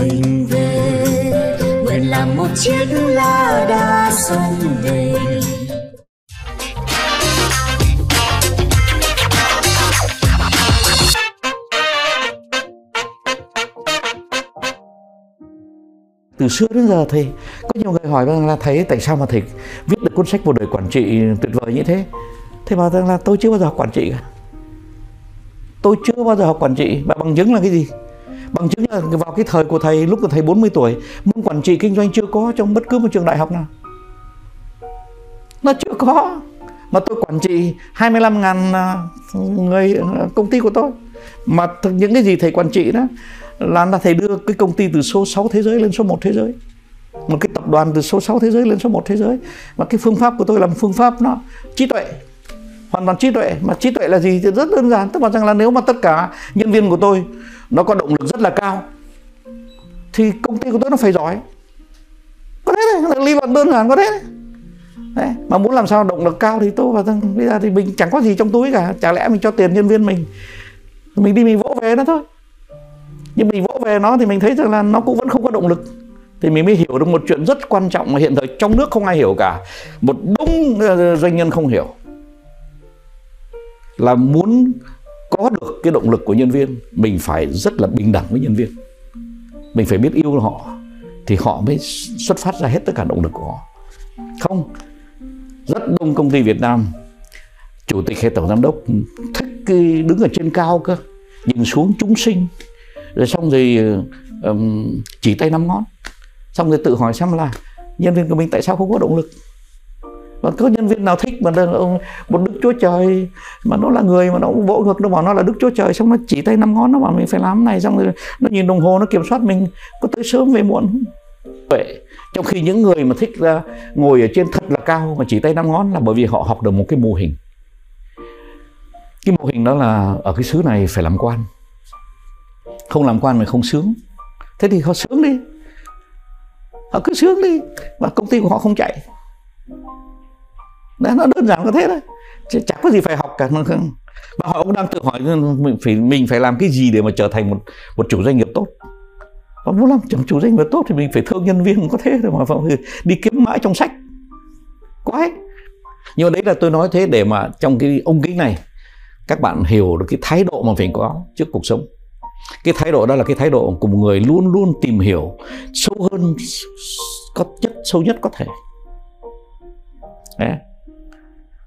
mình về. Nguyện làm một chiếc lá đa sông về. Từ xưa đến giờ thầy có nhiều người hỏi rằng là thầy tại sao mà thầy viết được cuốn sách một đời quản trị tuyệt vời như thế? Thầy bảo rằng là tôi chưa bao giờ học quản trị cả. Tôi chưa bao giờ học quản trị. Và bằng chứng là cái gì? Bằng chứng là vào cái thời của thầy, lúc của thầy 40 tuổi, môn quản trị kinh doanh chưa có trong bất cứ một trường đại học nào. Nó chưa có. Mà tôi quản trị 25 ngàn à, người à, công ty của tôi. Mà những cái gì thầy quản trị đó, là là thầy đưa cái công ty từ số 6 thế giới lên số 1 thế giới. Một cái tập đoàn từ số 6 thế giới lên số 1 thế giới. Và cái phương pháp của tôi là một phương pháp nó trí tuệ hoàn toàn trí tuệ. Mà trí tuệ là gì? Thì rất đơn giản. Tức là rằng là nếu mà tất cả nhân viên của tôi nó có động lực rất là cao, thì công ty của tôi nó phải giỏi. Có thế này lý luận đơn giản có thế này. Đấy. mà muốn làm sao động lực cao thì tôi và rằng, bây giờ thì mình chẳng có gì trong túi cả. Chả lẽ mình cho tiền nhân viên mình mình đi, mình vỗ về nó thôi. Nhưng mình vỗ về nó thì mình thấy rằng là nó cũng vẫn không có động lực. Thì mình mới hiểu được một chuyện rất quan trọng mà hiện thời trong nước không ai hiểu cả. Một đúng ờ, doanh nhân không hiểu là muốn có được cái động lực của nhân viên mình phải rất là bình đẳng với nhân viên. Mình phải biết yêu họ thì họ mới xuất phát ra hết tất cả động lực của họ. Không rất đông công ty Việt Nam chủ tịch hay tổng giám đốc thích đứng ở trên cao cơ nhìn xuống chúng sinh rồi xong rồi um, chỉ tay năm ngón. Xong rồi tự hỏi xem là nhân viên của mình tại sao không có động lực? Và có nhân viên nào thích mà một đức chúa trời. Mà nó là người mà nó vỗ ngực, nó bảo nó là đức chúa trời, xong nó chỉ tay năm ngón, nó bảo mình phải làm này, xong rồi nó nhìn đồng hồ, nó kiểm soát mình, có tới sớm về muộn. Vậy, trong khi những người mà thích ra ngồi ở trên thật là cao, mà chỉ tay năm ngón là bởi vì họ học được một cái mô hình. Cái mô hình đó là ở cái xứ này phải làm quan. Không làm quan mà không sướng. Thế thì họ sướng đi. Họ cứ sướng đi, và công ty của họ không chạy. Đấy, nó đơn giản có thế thôi chẳng có gì phải học cả và họ cũng đang tự hỏi mình phải mình phải làm cái gì để mà trở thành một một chủ doanh nghiệp tốt? Và muốn làm chủ doanh nghiệp tốt thì mình phải thương nhân viên có thế rồi mà phải ừ, đi kiếm mãi trong sách. Quái nhưng mà đấy là tôi nói thế để mà trong cái ông kính này các bạn hiểu được cái thái độ mà phải có trước cuộc sống. Cái thái độ đó là cái thái độ của một người luôn luôn tìm hiểu sâu hơn có chất sâu nhất có thể. Đấy.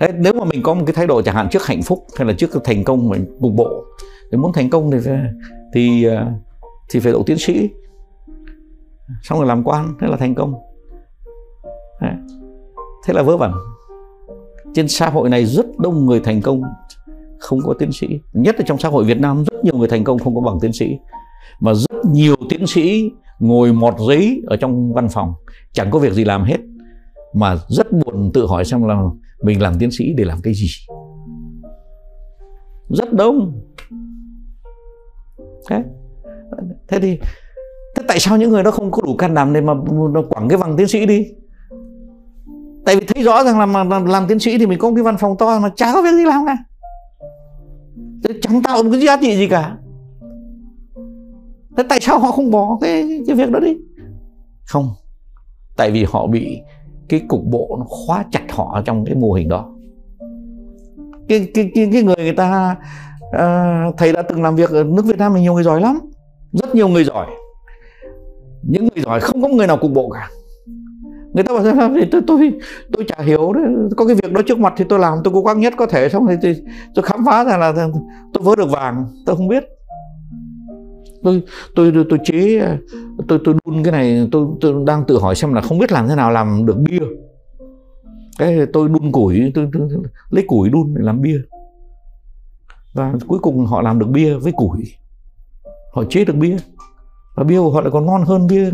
Thế nếu mà mình có một cái thái độ chẳng hạn trước hạnh phúc hay là trước cái thành công mình cục bộ, thì muốn thành công thì thì ờ, thì phải đậu tiến sĩ, xong rồi làm quan, thế là thành công. Thế là vớ vẩn. Trên xã hội này rất đông người thành công, không có tiến sĩ. Nhất là trong xã hội Việt Nam, rất nhiều người thành công không có bằng tiến sĩ. Mà rất nhiều tiến sĩ ngồi mọt giấy ở trong văn phòng, chẳng có việc gì làm hết. Mà rất buồn tự hỏi xem là mình làm tiến sĩ để làm cái gì? Rất đông. Thế thế thì, thế tại sao những người đó không có đủ can đảm để mà nó quẳng cái bằng tiến sĩ đi? Tại vì thấy rõ rằng là mà làm tiến sĩ thì mình có cái văn phòng to mà chả có việc gì làm cả. Chẳng tạo một cái giá trị gì cả. Thế tại sao họ không bỏ cái cái việc đó đi? Không. Tại vì họ bị cái cục bộ nó khóa chặt họ trong cái mô hình đó. Cái cái cái, cái người người ta uh, thầy đã từng làm việc ở nước Việt Nam mình nhiều người giỏi lắm rất nhiều người giỏi. Những người giỏi không có người nào cục bộ cả. Người ta bảo rằng thì tôi tôi tôi chả hiểu đấy có cái việc đó trước mặt thì tôi làm tôi cố gắng nhất có thể xong thì tôi, tôi khám phá ra là tôi vớ được vàng tôi không biết tôi tôi tôi, tôi chế tôi tôi đun cái này tôi tôi đang tự hỏi xem là không biết làm thế nào làm được bia. Cái tôi đun củi tôi, tôi, tôi lấy củi đun để làm bia. Và cuối cùng họ làm được bia với củi. Họ chế được bia. Và bia của họ lại còn ngon hơn bia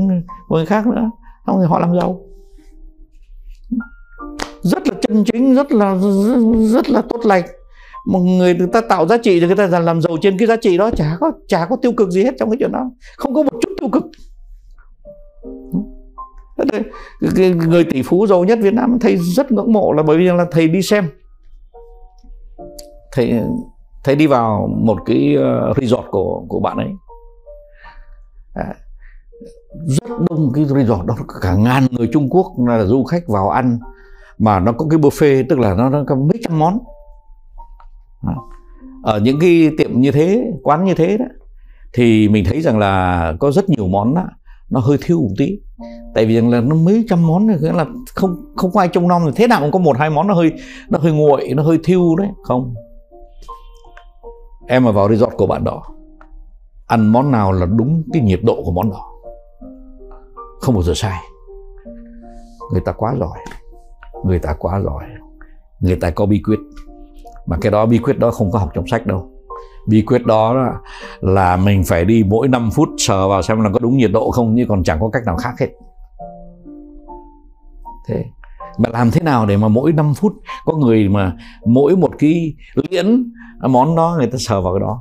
của người khác nữa. Không thì họ làm giàu. Rất là chân chính rất là rất, rất là tốt lành một người người ta tạo giá trị thì người ta làm giàu trên cái giá trị đó chả có chả có tiêu cực gì hết trong cái chuyện đó. Không có một chút tiêu cực. Người tỷ phú giàu nhất Việt Nam thầy rất ngưỡng mộ là bởi vì là thầy đi xem. Thầy thầy đi vào một cái ờ, resort của của bạn ấy. À, rất đông cái resort đó cả ngàn người Trung Quốc là du khách vào ăn mà nó có cái buffet tức là nó, nó có mấy trăm món ở những cái tiệm như thế quán như thế đó thì mình thấy rằng là có rất nhiều món đó, nó hơi thiếu một tí. Tại vì rằng là nó mấy trăm món này là không không có ai trông nom thì thế nào cũng có một hai món nó hơi nó hơi nguội nó hơi thiêu đấy không? Em mà vào resort của bạn đó ăn món nào là đúng cái nhiệt độ của món đó? Không bao giờ sai. Người ta quá giỏi người ta quá giỏi người ta có bí quyết mà cái đó bí quyết đó không có học trong sách đâu. Bí quyết đó là mình phải đi mỗi 5 phút sờ vào xem là có đúng nhiệt độ không nhưng còn chẳng có cách nào khác hết. Thế, mà làm thế nào để mà mỗi 5 phút có người mà mỗi một cái liễn món đó người ta sờ vào cái đó?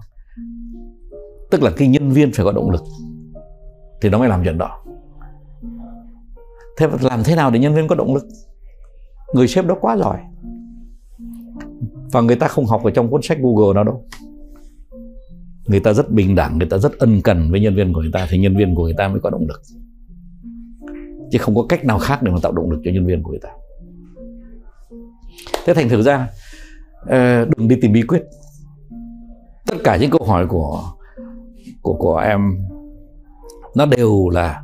Tức là cái nhân viên phải có động lực, thì nó mới làm chuyện đó. Thế làm thế nào để nhân viên có động lực? Người sếp đó quá giỏi và người ta không học ở trong cuốn sách Google nào đâu. Người ta rất bình đẳng người ta rất ân cần với nhân viên của người ta thì nhân viên của người ta mới có động lực. Chứ không có cách nào khác để mà tạo động lực cho nhân viên của người ta. Thế thành thử ra ờ, đừng đi tìm bí quyết. Tất cả những câu hỏi của của của em nó đều là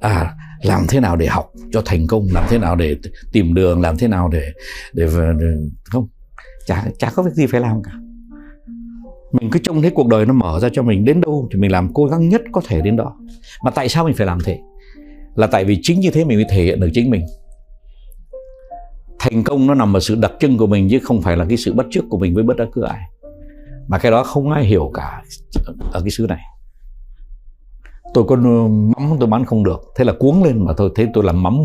à làm thế nào để học cho thành công làm thế nào để tìm đường làm thế nào để để, để không chả chả có việc gì phải làm cả. Mình cứ trông thấy cuộc đời nó mở ra cho mình đến đâu thì mình làm cố gắng nhất có thể đến đó. Mà tại sao mình phải làm thế? Là tại vì chính như thế mình mới thể hiện được chính mình. Thành công nó nằm ở sự đặc trưng của mình chứ không phải là cái sự bắt chước của mình với bất cứ ai. Mà cái đó không ai hiểu cả ở cái xứ này. Tôi có mắm tôi bán không được. Thế là cuống lên mà thôi, thế tôi làm mắm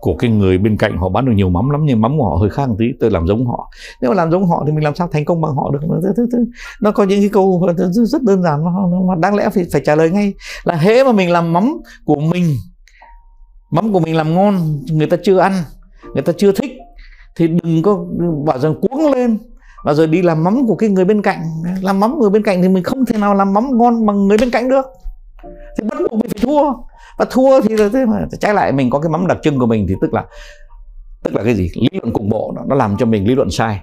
của cái người bên cạnh họ bán được nhiều mắm lắm, nhưng mắm của họ hơi khác một tí, tôi làm giống họ. Nếu mà làm giống họ thì mình làm sao thành công bằng họ được? Nó có những cái câu rất đơn giản mà đáng lẽ phải phải trả lời ngay. Là hễ mà mình làm mắm của mình, mắm của mình làm ngon, người ta chưa ăn, người ta chưa thích, thì đừng có bảo rằng cuống lên và rồi đi làm mắm của cái người bên cạnh. Làm mắm người bên cạnh thì mình không thể nào làm mắm ngon bằng người bên cạnh được. Thì bắt buộc mình phải thua và thua thì là thế mà trái lại mình có cái mắm đặc trưng của mình thì tức là tức là cái gì? Lý luận cục bộ nó, nó làm cho mình lý luận sai.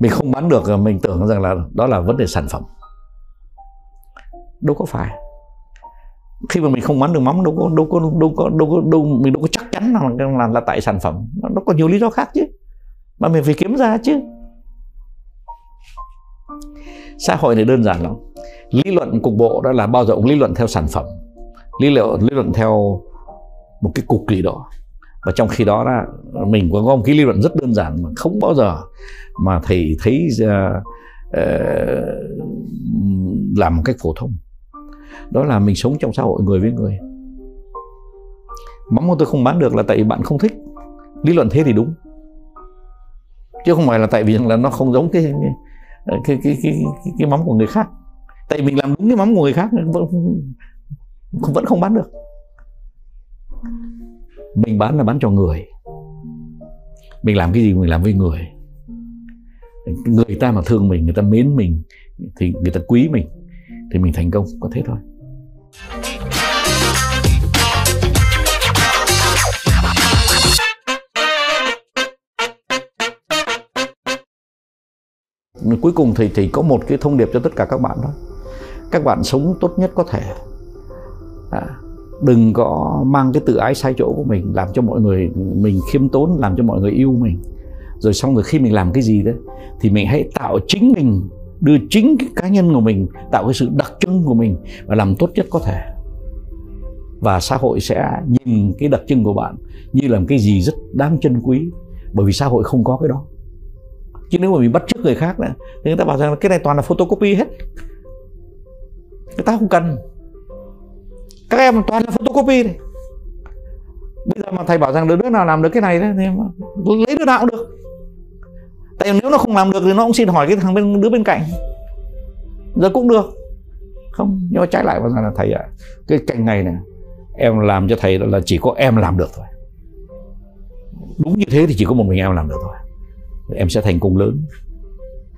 Mình không bán được ờ, mình tưởng rằng là đó là vấn đề sản phẩm. Đâu có phải. Khi mà mình không bán được mắm đâu có đâu có đâu có đâu có đâu mình đâu có chắc chắn là là, là tại sản phẩm. Nó, nó có nhiều lý do khác chứ. Mà mình phải kiếm ra chứ. Xã hội này đơn giản lắm. Lý luận cục bộ đó là bao giờ cũng lý luận theo sản phẩm lý luận lý luận theo một cái cục gì đó và trong khi đó là mình có một cái lý luận rất đơn giản mà không bao giờ mà thầy thấy uh, uh, làm một cách phổ thông. Đó là mình sống trong xã hội người với người. Mắm của tôi không bán được là tại vì bạn không thích. Lý luận thế thì đúng. Chứ không phải là tại vì là nó không giống cái cái cái cái, cái, cái mắm của người khác. Tại vì mình làm đúng cái mắm của người khác vẫn không bán được. Mình bán là bán cho người. Mình làm cái gì mình làm với người. Người ta mà thương mình, người ta mến mình, thì người ta quý mình, thì mình thành công, có thế thôi. Cuối cùng thì thì có một cái thông điệp cho tất cả các bạn đó. Các bạn sống tốt nhất có thể à, đừng có mang cái tự ái sai chỗ của mình làm cho mọi người mình khiêm tốn làm cho mọi người yêu mình. Rồi xong rồi khi mình làm cái gì đấy thì mình hãy tạo chính mình đưa chính cái cá nhân của mình tạo cái sự đặc trưng của mình và làm tốt nhất có thể. Và xã hội sẽ nhìn cái đặc trưng của bạn như là một cái gì rất đáng trân quý bởi vì xã hội không có cái đó. Chứ nếu mà mình bắt chước người khác nữa thì người ta bảo rằng cái này toàn là photocopy hết. Người ta không cần các em toàn là photocopy này bây giờ mà thầy bảo rằng đứa nào làm được cái này thì lấy đứa nào cũng được. Tại nếu nó không làm được thì nó cũng xin hỏi cái thằng bên đứa bên cạnh. Giờ cũng được. Không nhưng mà trái lại bảo rằng là thầy ạ à, cái cạnh này này em làm cho thầy là chỉ có em làm được thôi. Đúng như thế thì chỉ có một mình em làm được thôi. Em sẽ thành công lớn.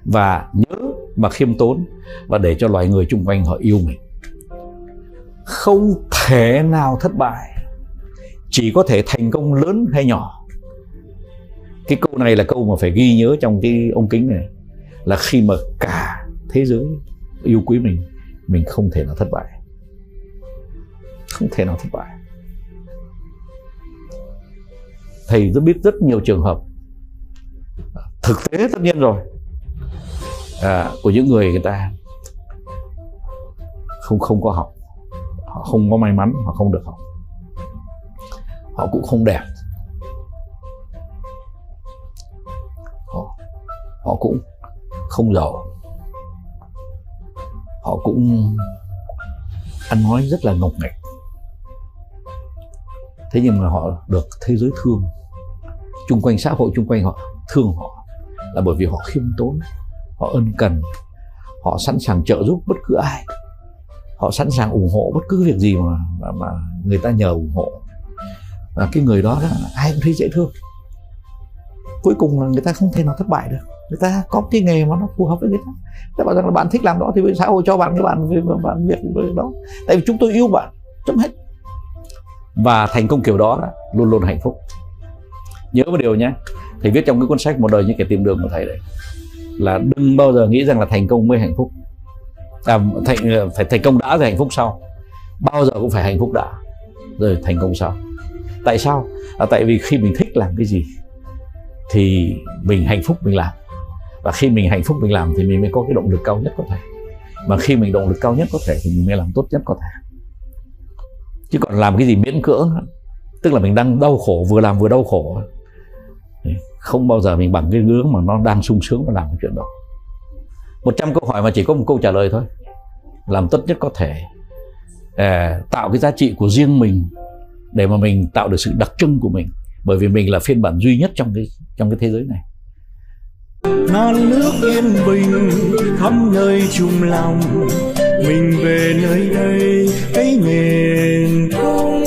Và nhớ mà khiêm tốn và để cho loài người chung quanh họ yêu mình không thể nào thất bại. Chỉ có thể thành công lớn hay nhỏ. Cái câu này là câu mà phải ghi nhớ trong cái ống kính này. Là khi mà cả thế giới yêu quý mình mình không thể nào thất bại. Không thể nào thất bại. Thầy rất biết rất nhiều trường hợp. Thực tế tất nhiên rồi. À, của những người người ta không không có học không có may mắn họ không được học. Họ cũng không đẹp. Họ, họ cũng không giàu. Họ cũng ăn nói rất là ngọc nghịch. Thế nhưng mà họ được thế giới thương. Chung quanh xã hội chung quanh họ thương họ là bởi vì họ khiêm tốn họ ân cần họ sẵn sàng trợ giúp bất cứ ai họ sẵn sàng ủng hộ bất cứ việc gì mà mà, mà người ta nhờ ủng hộ. Và cái người đó là ai cũng thấy dễ thương. Cuối cùng là người ta không thể nào thất bại được. Người ta có cái nghề mà nó phù hợp với người ta. Ta bảo rằng là bạn thích làm đó thì xã hội cho bạn cái bạn bạn việc đó. Tại vì chúng tôi yêu bạn chấm hết. Và thành công kiểu đó luôn luôn hạnh phúc. Nhớ một điều nhé thầy viết trong cái cuốn sách một đời những kẻ tìm đường của thầy đấy là đừng bao giờ nghĩ rằng là thành công mới hạnh phúc à, thành ờ, phải thành công đã rồi hạnh phúc sau. Bao giờ cũng phải hạnh phúc đã rồi thành công sau. Tại sao? À, tại vì khi mình thích làm cái gì thì mình hạnh phúc mình làm. Và khi mình hạnh phúc mình làm thì mình mới có cái động lực cao nhất có thể. Mà khi mình động lực cao nhất có thể thì mình mới làm tốt nhất có thể. Chứ còn làm cái gì miễn cưỡng tức là mình đang đau khổ vừa làm vừa đau khổ. Không bao giờ mình bằng cái gướng mà nó đang sung sướng mà làm cái chuyện đó một trăm câu hỏi mà chỉ có một câu trả lời thôi. Làm tốt nhất có thể. À, tạo cái giá trị của riêng mình để mà mình tạo được sự đặc trưng của mình. Bởi vì mình là phiên bản duy nhất trong cái trong cái thế giới này. Non nước yên bình khắp nơi chung lòng. Mình về nơi đây cái miền không